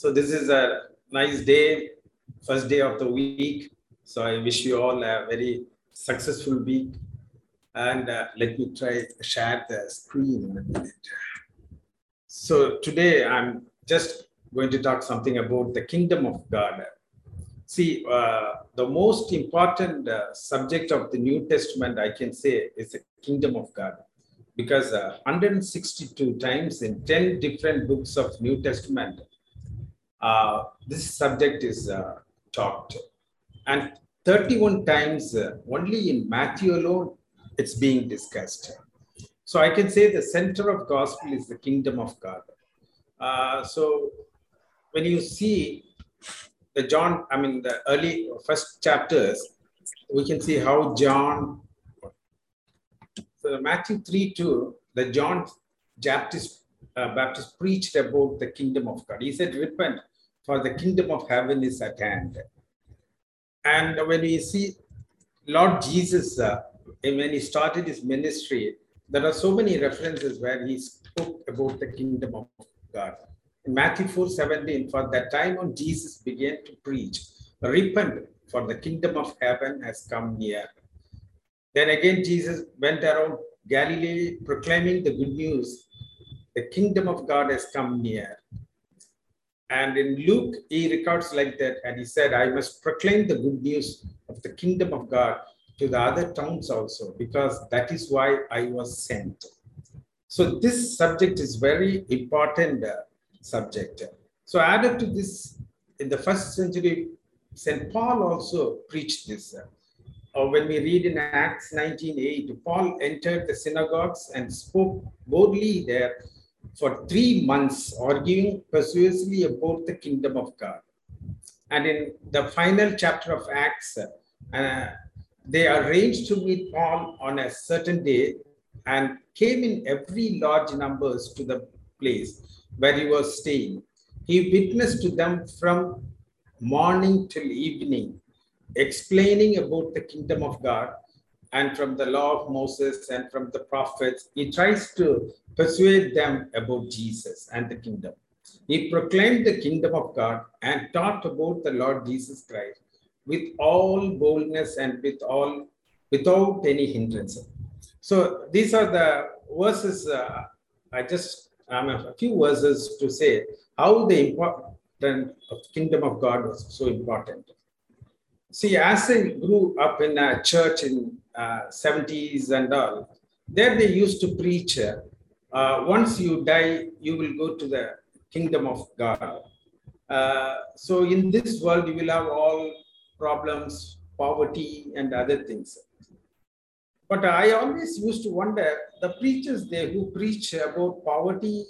So this is a nice day, first day of the week. So I wish you all a very successful week. And uh, let me try share the screen in a minute. So today I'm just going to talk something about the kingdom of God. See, uh, the most important uh, subject of the New Testament, I can say, is the kingdom of God. Because uh, 162 times in 10 different books of New Testament, uh, this subject is uh, talked. And 31 times, uh, only in Matthew alone, it's being discussed. So I can say the center of gospel is the kingdom of God. Uh, so when you see the John, I mean, the early first chapters, we can see how John, so Matthew 3 2, the John Baptist, uh, Baptist preached about the kingdom of God. He said, Repent, for the kingdom of heaven is at hand. And when we see Lord Jesus, uh, when he started his ministry, there are so many references where he spoke about the kingdom of God. In Matthew 4 17, for that time when Jesus began to preach, repent, for the kingdom of heaven has come near. Then again, Jesus went around Galilee proclaiming the good news the kingdom of God has come near. And in Luke, he records like that, and he said, I must proclaim the good news of the kingdom of God to the other towns also, because that is why I was sent. So this subject is very important uh, subject. So added to this, in the first century, St. Paul also preached this. Or when we read in Acts 19.8, Paul entered the synagogues and spoke boldly there for three months, arguing persuasively about the kingdom of God. And in the final chapter of Acts, uh, they arranged to meet Paul on a certain day and came in every large numbers to the place where he was staying. He witnessed to them from morning till evening, explaining about the kingdom of God and from the law of Moses and from the prophets. He tries to persuade them about Jesus and the kingdom. He proclaimed the kingdom of God and taught about the Lord Jesus Christ with all boldness and with all without any hindrance. So these are the verses. Uh, I just um, a few verses to say how the important of kingdom of God was so important. See, as I grew up in a church in uh, 70s and all, there they used to preach, uh, once you die, you will go to the kingdom of God. Uh, so in this world, you will have all problems, poverty, and other things. But I always used to wonder the preachers there who preach about poverty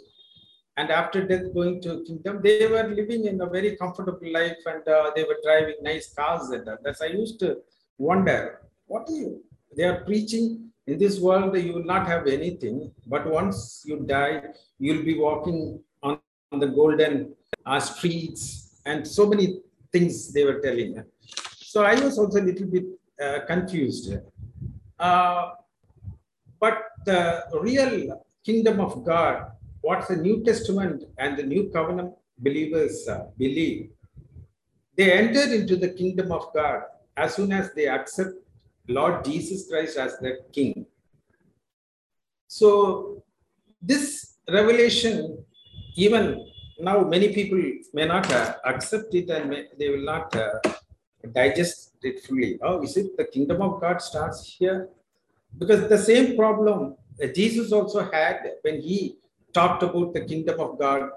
and after death going to kingdom, they were living in a very comfortable life and uh, they were driving nice cars and that's I used to wonder, what are you? They are preaching in this world you will not have anything, but once you die, you'll be walking on, the golden uh, streets and so many things they were telling. So I was also a little bit uh, confused. Uh, but the real kingdom of God, what the New Testament and the New Covenant believers uh, believe, they enter into the kingdom of God as soon as they accept Lord Jesus Christ as their King. So this revelation, even now many people may not uh, accept it and may, they will not uh, digest it fully. Oh, is it the kingdom of God starts here? Because the same problem Jesus also had when he talked about the kingdom of God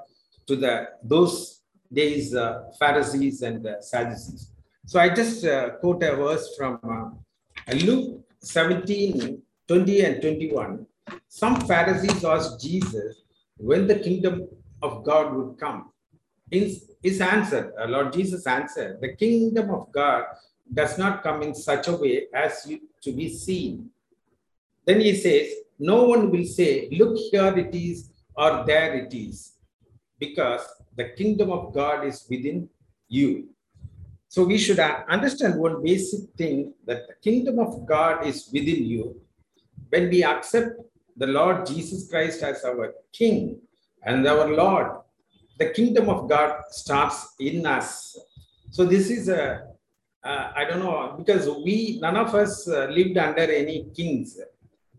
to the those days uh, Pharisees and uh, Sadducees. So I just uh, quote a verse from uh, Luke 17, 20 and 21. Some Pharisees asked Jesus when the kingdom of God would come. His, his answer, uh, Lord Jesus answered, the kingdom of God does not come in such a way as you, to be seen. Then he says, no one will say, look here it is or there it is, because the kingdom of God is within you. So we should understand one basic thing that the kingdom of God is within you. When we accept the Lord Jesus Christ as our King and our Lord, the kingdom of God starts in us. So this is a, uh, I don't know, because we, none of us uh, lived under any kings.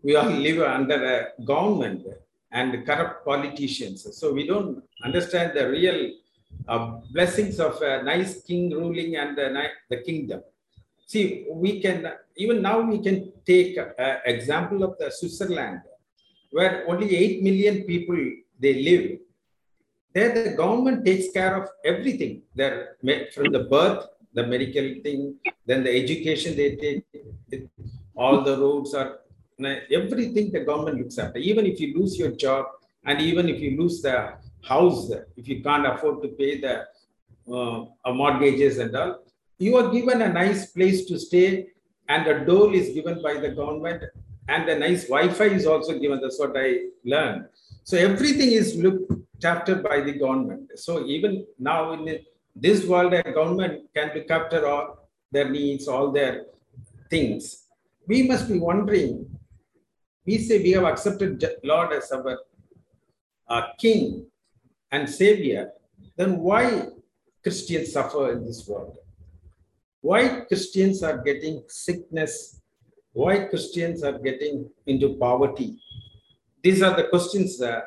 We all live under a government and corrupt politicians. So we don't understand the real uh, blessings of a nice king ruling and the, the kingdom. See, we can, even now we can take an example of the Switzerland, where only 8 million people, they live. There the government takes care of everything. There, from the birth, the medical thing, then the education they take, all the roads are, everything the government looks after. Even if you lose your job, and even if you lose the house, if you can't afford to pay the uh, mortgages and all, you are given a nice place to stay and a dole is given by the government and a nice Wi-Fi is also given. That's what I learned. So everything is looked after by the government. So even now in this world, a government can look after all their needs, all their things. We must be wondering, we say we have accepted Lord as our uh, King and Savior, then why Christians suffer in this world? why Christians are getting sickness, why Christians are getting into poverty. These are the questions that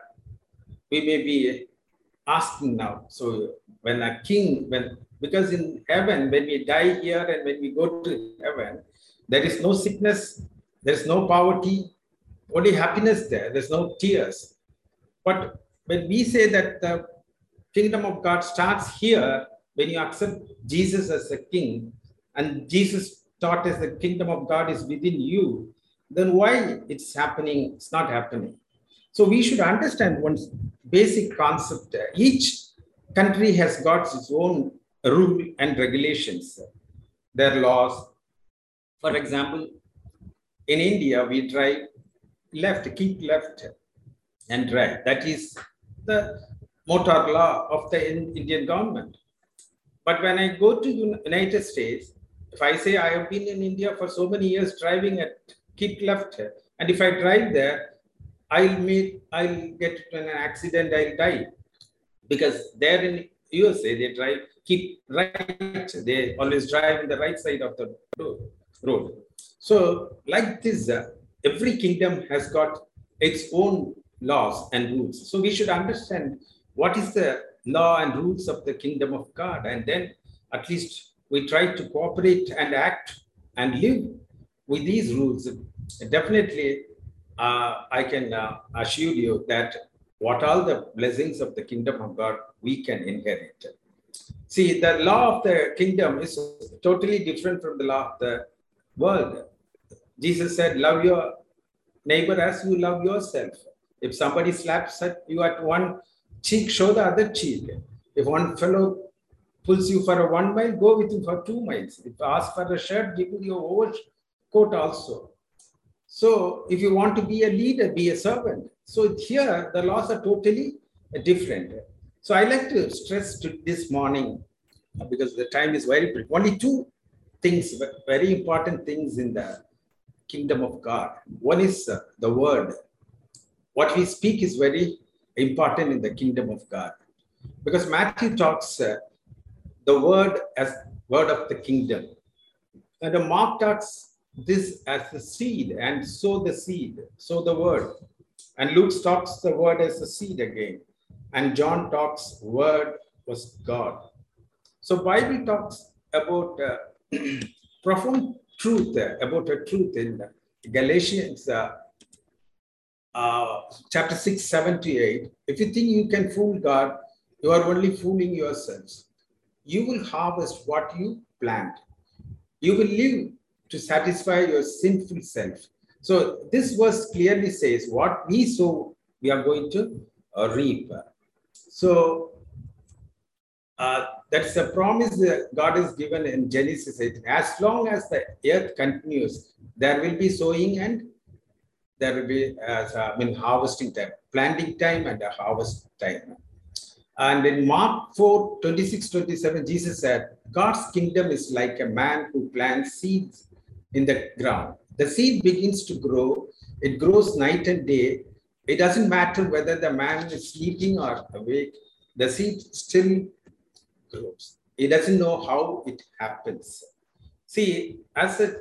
we may be asking now. So when a king, when because in heaven, when we die here and when we go to heaven, there is no sickness, there is no poverty, only happiness there, there's no tears. But when we say that the kingdom of God starts here, when you accept Jesus as a king, and Jesus taught us the kingdom of God is within you, then why it's happening, it's not happening. So we should understand one basic concept. Each country has got its own rule and regulations, their laws. For example, in India, we drive left, keep left and drive. That is the motor law of the Indian government. But when I go to United States, if I say I have been in India for so many years driving at keep left, and if I drive there, I'll meet, I'll get in an accident, I'll die. Because there in USA, they drive, keep right, they always drive in the right side of the road. So, like this, uh, every kingdom has got its own laws and rules. So, we should understand what is the law and rules of the kingdom of God, and then at least we try to cooperate and act and live with these rules, definitely uh, I can uh, assure you that what all the blessings of the kingdom of God we can inherit. See, the law of the kingdom is totally different from the law of the world. Jesus said, Love your neighbor as you love yourself. If somebody slaps at you at one cheek, show the other cheek. If one fellow pulls you for a one mile, go with him for two miles. If ask for a shirt, give you your overcoat also. So if you want to be a leader, be a servant. So here the laws are totally different. So I like to stress to this morning because the time is very brief. Only two things, very important things in the kingdom of God. One is uh, the word. What we speak is very important in the kingdom of God. Because Matthew talks uh, the word as word of the kingdom. And the Mark talks this as the seed and sow the seed, sow the word. And Luke talks the word as the seed again. And John talks word was God. So Bible talks about uh, profound truth, uh, about a truth in Galatians uh, uh, chapter 6, 7 to 8. If you think you can fool God, you are only fooling yourselves you will harvest what you plant. You will live to satisfy your sinful self. So this verse clearly says what we sow, we are going to uh, reap. So uh, that's a promise that God has given in Genesis 8. As long as the earth continues, there will be sowing and there will be uh, I mean harvesting time, planting time and a harvest time. And in Mark 4 26 27, Jesus said, God's kingdom is like a man who plants seeds in the ground. The seed begins to grow, it grows night and day. It doesn't matter whether the man is sleeping or awake. the seed still grows. He doesn't know how it happens. See, as a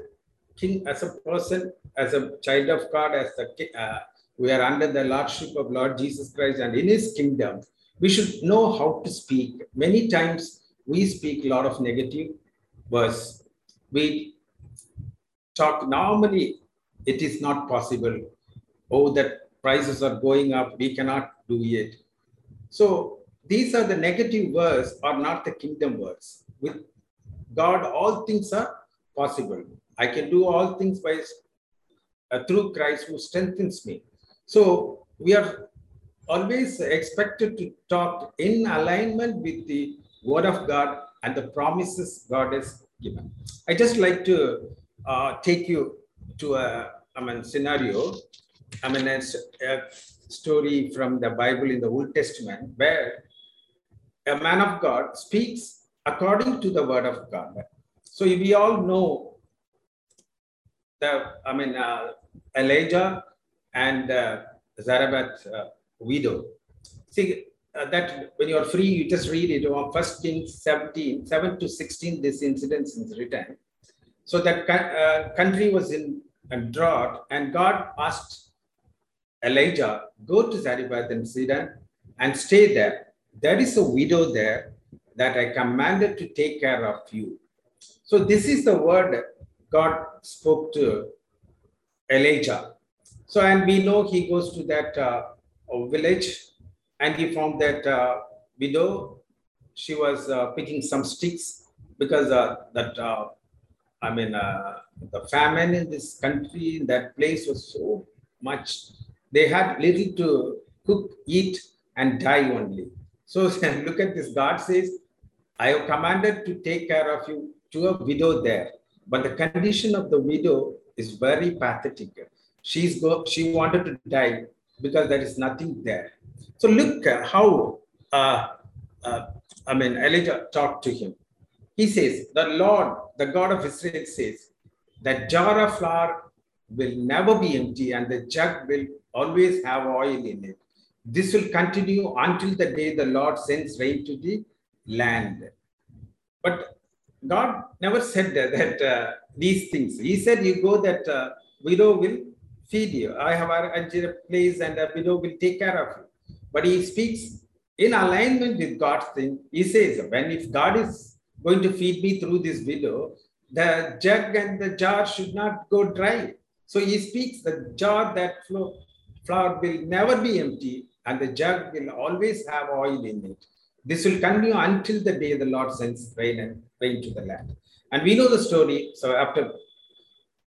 king, as a person, as a child of God, as the uh, we are under the lordship of Lord Jesus Christ and in His kingdom, we should know how to speak. Many times we speak a lot of negative words. We talk normally, it is not possible. Oh, that prices are going up, we cannot do it. So these are the negative words are not the kingdom words. With God, all things are possible. I can do all things by uh, through Christ who strengthens me. So we are always expected to talk in alignment with the word of God and the promises God has given. I just like to uh, take you to a I mean, scenario. I mean, a, a story from the Bible in the Old Testament where a man of God speaks according to the word of God. So we all know the, I mean, uh, Elijah and uh, uh, widow. See, uh, that when you are free, you just read it on First Kings 17, 7 to 16, this incident is written. So that uh, country was in a drought, and God asked Elijah, go to Zarephath and Sidon and stay there. There is a widow there that I commanded to take care of you. So this is the word God spoke to Elijah. So, and we know he goes to that uh, village and he found that uh, widow. She was uh, picking some sticks because uh, that, uh, I mean, uh, the famine in this country, in that place was so much. They had little to cook, eat, and die only. So look at this. God says, I have commanded to take care of you to a widow there. But the condition of the widow is very pathetic. She's go, she wanted to die because there is nothing there. So look how, uh, uh, I mean, Elijah talked to him. He says, the Lord, the God of Israel says, that jar of flour will never be empty and the jug will always have oil in it. This will continue until the day the Lord sends rain to the land. But God never said that, uh, these things. He said, you go that uh, widow will feed you. I have a place and a widow will take care of you. But he speaks in alignment with God's thing. He says, when if God is going to feed me through this widow, the jug and the jar should not go dry. So he speaks the jar that flow, flour will never be empty and the jug will always have oil in it. This will continue until the day the Lord sends rain and rain to the land. And we know the story. So after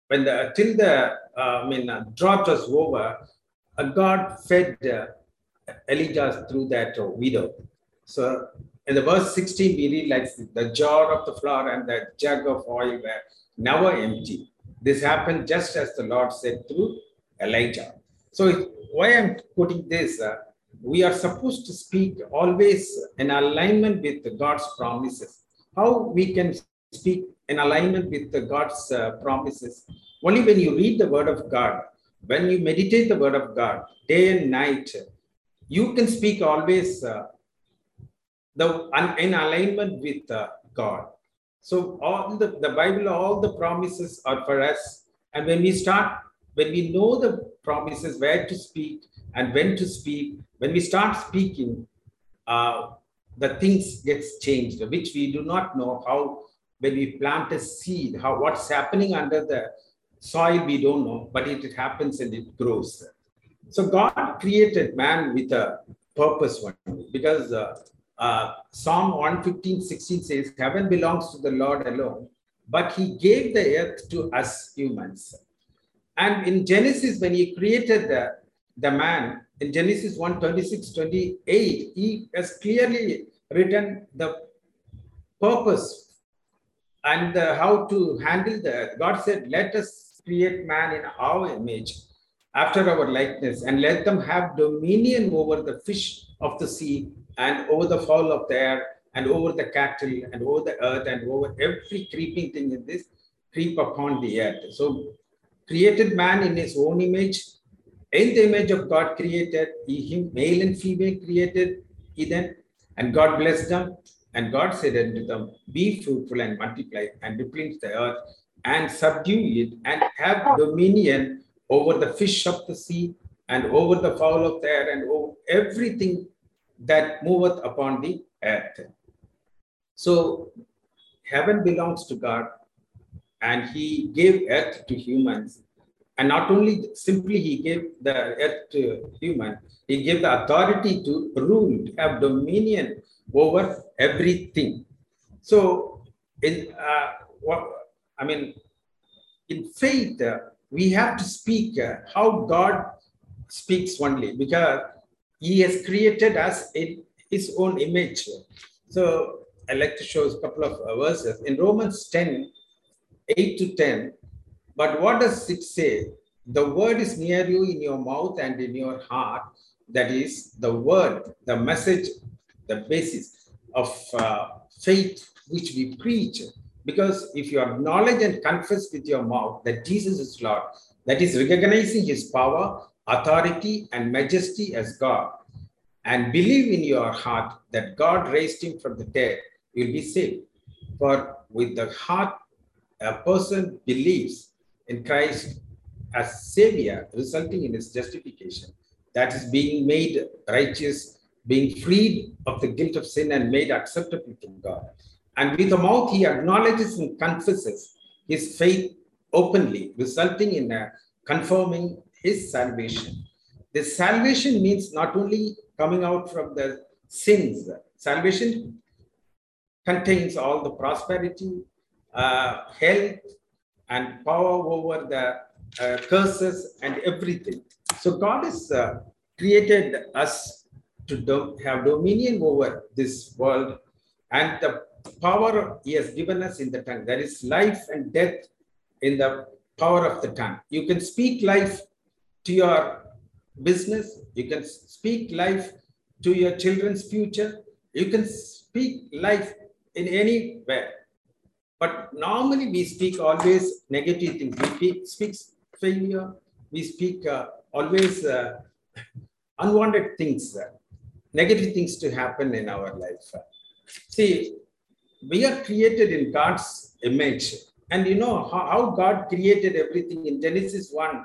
when the till the uh, I mean, uh, drought was over, uh, God fed Elijah through that widow. So in the verse 16, we read like the jar of the flour and the jug of oil were never empty. This happened just as the Lord said through Elijah. So why I'm putting this, uh, we are supposed to speak always in alignment with God's promises. How we can speak in alignment with the God's uh, promises only when you read the word of God, when you meditate the word of God day and night, you can speak always uh, the in alignment with uh, God. So all the, the Bible, all the promises are for us. And when we start, when we know the promises, where to speak and when to speak, when we start speaking, uh, the things gets changed, which we do not know how when we plant a seed, how what's happening under the soil we don't know, but it, it happens and it grows. So God created man with a purpose one because uh, uh, Psalm 115, 16 says, Heaven belongs to the Lord alone, but he gave the earth to us humans. And in Genesis, when he created the, the man, in Genesis 1, 26, 28, he has clearly written the purpose and uh, how to handle the. God said, Let us create man in our image, after our likeness, and let them have dominion over the fish of the sea, and over the fowl of the air, and over the cattle, and over the earth, and over every creeping thing in this creep upon the earth. So, created man in his own image, in the image of God created, he, him, male and female created, he then And God blessed them. And God said unto them, Be fruitful and multiply and replenish the earth and subdue it and have dominion over the fish of the sea and over the fowl of the air and over everything that moveth upon the earth. So heaven belongs to God and he gave earth to humans. And not only simply he gave the earth to human, he gave the authority to rule, to have dominion over everything. So in uh, what I mean, in faith, uh, we have to speak uh, how God speaks only because he has created us in his own image. So I'd like to show a couple of verses. In Romans 10, 8 to 10, but what does it say? The word is near you in your mouth and in your heart. That is the word, the message, the basis of uh, faith which we preach. Because if you acknowledge and confess with your mouth that Jesus is Lord, that is recognizing his power, authority, and majesty as God, and believe in your heart that God raised him from the dead, you'll be saved. For with the heart, a person believes in Christ as Savior, resulting in his justification, that is being made righteous, being freed of the guilt of sin and made acceptable to God. And with the mouth, he acknowledges and confesses his faith openly, resulting in a confirming his salvation. The salvation means not only coming out from the sins, salvation contains all the prosperity, uh, health, and power over the uh, curses and everything. So God has uh, created us to do, have dominion over this world and the power he has given us in the tongue. There is life and death in the power of the tongue. You can speak life to your business, you can speak life to your children's future, you can speak life in anywhere. But normally we speak always negative things. We speak failure, we speak uh, always uh, unwanted things, uh, negative things to happen in our life. See, we are created in God's image. And you know how, how God created everything in Genesis 1.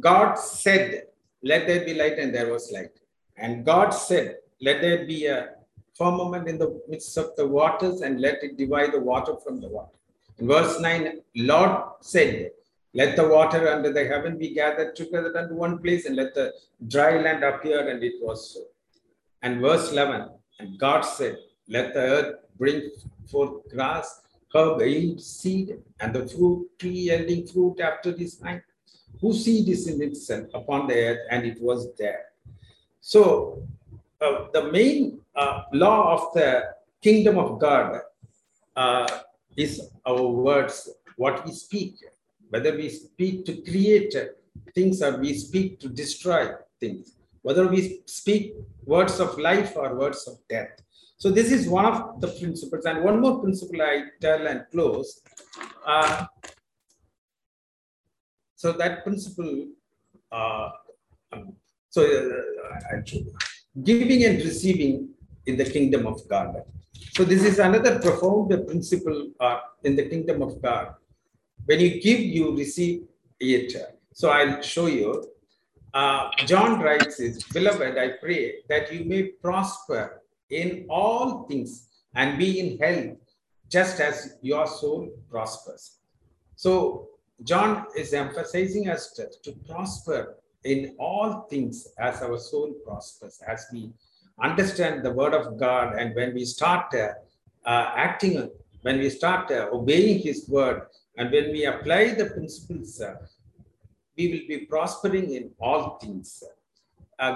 God said, Let there be light, and there was light. And God said, Let there be a firmament in the midst of the waters, and let it divide the water from the water. In verse 9, Lord said, Let the water under the heaven be gathered together unto one place, and let the dry land appear, and it was so. And verse 11, and God said, Let the earth bring forth grass, herb yield seed, and the fruit tree yielding fruit after this kind, whose seed is in itself upon the earth, and it was there. So uh, the main uh, law of the kingdom of God uh, is our words, what we speak, whether we speak to create things or we speak to destroy things, whether we speak words of life or words of death. So this is one of the principles. And one more principle I tell and close. Uh, so that principle, uh, um, so uh, giving and receiving in the kingdom of God. So this is another profound principle uh, in the kingdom of God. When you give, you receive it. So I'll show you. Uh, John writes is, Beloved, I pray that you may prosper in all things and be in health, just as your soul prospers. So John is emphasizing us to, to prosper in all things as our soul prospers, as we understand the word of God, and when we start uh, uh, acting, when we start uh, obeying His word, and when we apply the principles, uh, we will be prospering in all things.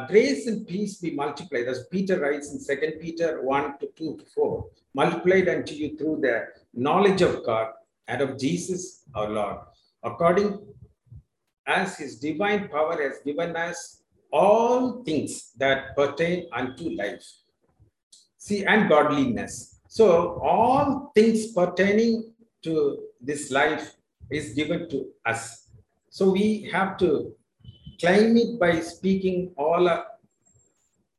Grace and peace be multiplied, as Peter writes in Second Peter 1 to 2 to 4, multiplied unto you through the knowledge of God and of Jesus our Lord, according as his divine power has given us all things that pertain unto life. See, and godliness. So, all things pertaining to this life is given to us. So, we have to claim it by speaking all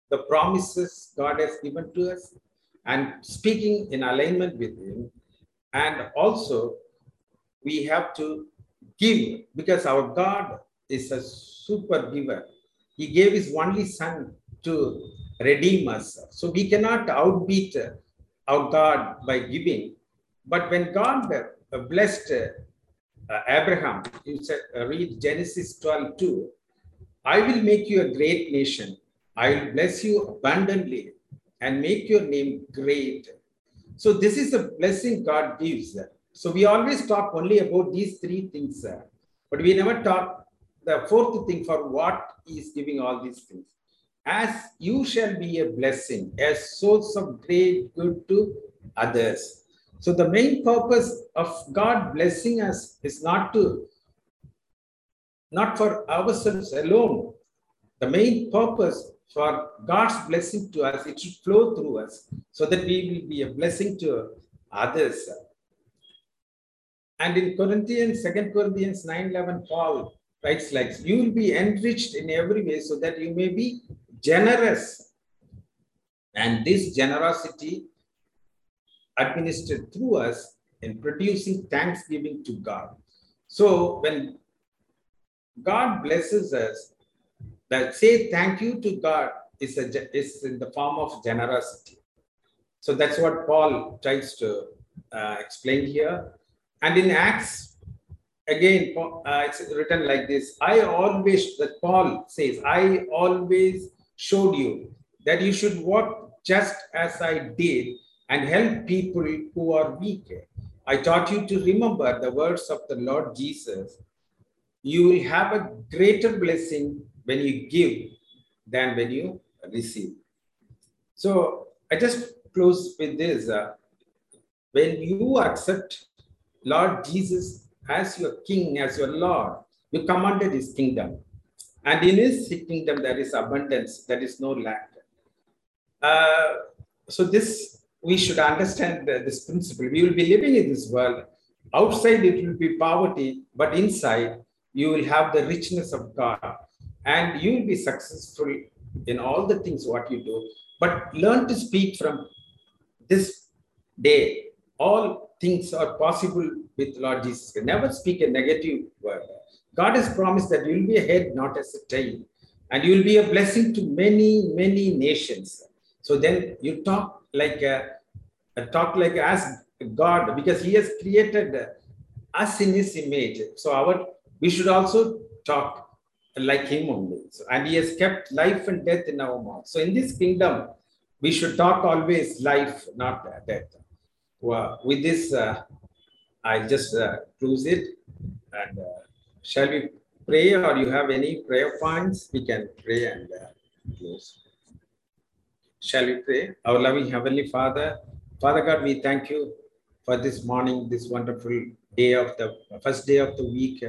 the promises God has given to us and speaking in alignment with Him. And also, we have to give because our God is a super giver. He gave His only Son to redeem us. So we cannot outbeat our God by giving. But when God blessed uh, Abraham, you said, uh, read Genesis 12 2. I will make you a great nation. I will bless you abundantly and make your name great. So, this is a blessing God gives. So, we always talk only about these three things, but we never talk the fourth thing for what is giving all these things. As you shall be a blessing, a source of great good to others. So the main purpose of God blessing us is not to, not for ourselves alone. The main purpose for God's blessing to us, it should flow through us so that we will be a blessing to others. And in Corinthians, 2 Corinthians 9 11, Paul writes like, You will be enriched in every way so that you may be generous. And this generosity administered through us in producing thanksgiving to God. So when God blesses us, that say thank you to God is, a, is in the form of generosity. So that's what Paul tries to uh, explain here. And in Acts, again, uh, it's written like this I always, that Paul says, I always showed you that you should walk just as I did and help people who are weak. I taught you to remember the words of the Lord Jesus. You will have a greater blessing when you give than when you receive. So I just close with this. Uh, when you accept Lord Jesus as your King, as your Lord, you commanded his kingdom. And in his kingdom, there is abundance, there is no lack. Uh, so this we should understand this principle. We will be living in this world. Outside, it will be poverty, but inside, you will have the richness of God and you will be successful in all the things what you do. But learn to speak from this day. All things are possible with Lord Jesus. Never speak a negative word. God has promised that you will be a head, not as a tail. And you will be a blessing to many, many nations. So then you talk like uh, talk like as God because He has created us in His image. So our we should also talk like Him only. So, and He has kept life and death in our mouth. So in this kingdom, we should talk always life, not death. Well, with this, uh, I just uh, close it. And uh, shall we pray, or you have any prayer points? We can pray and uh, close. Shall we pray? Our loving Heavenly Father, Father God, we thank you for this morning, this wonderful day of the first day of the week.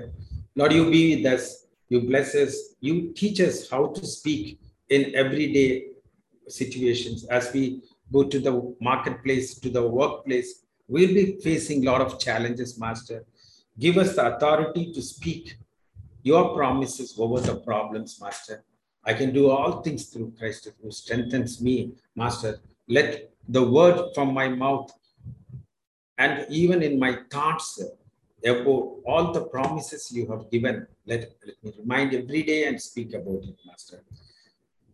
Lord, you be with us. You bless us. You teach us how to speak in everyday situations as we go to the marketplace, to the workplace. We'll be facing a lot of challenges, Master. Give us the authority to speak your promises over the problems, Master. I can do all things through Christ who strengthens me, Master. Let the word from my mouth and even in my thoughts about all the promises you have given, let, let me remind every day and speak about it, Master.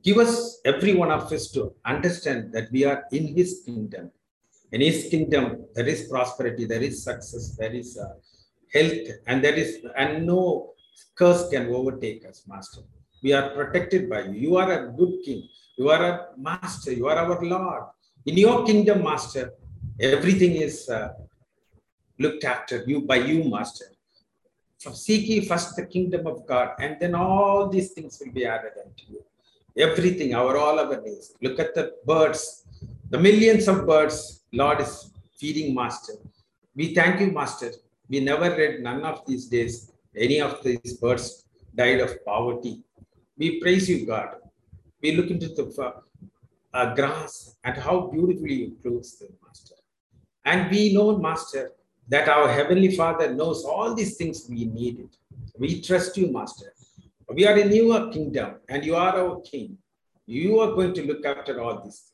Give us, every one of us, to understand that we are in His kingdom. In His kingdom, there is prosperity, there is success, there is uh, health, and there is, and no curse can overtake us, Master. We are protected by you. You are a good king. You are a master. You are our Lord. In your kingdom, master, everything is uh, looked after you by you, master. So seek ye first the kingdom of God, and then all these things will be added unto you. Everything, our all our needs. Look at the birds, the millions of birds. Lord is feeding, master. We thank you, master. We never read none of these days. Any of these birds died of poverty we praise you, God. We look into the uh, grass and how beautifully you clothes them, Master. And we know, Master, that our Heavenly Father knows all these things we needed. We trust you, Master. We are in your kingdom and you are our King. You are going to look after all these things.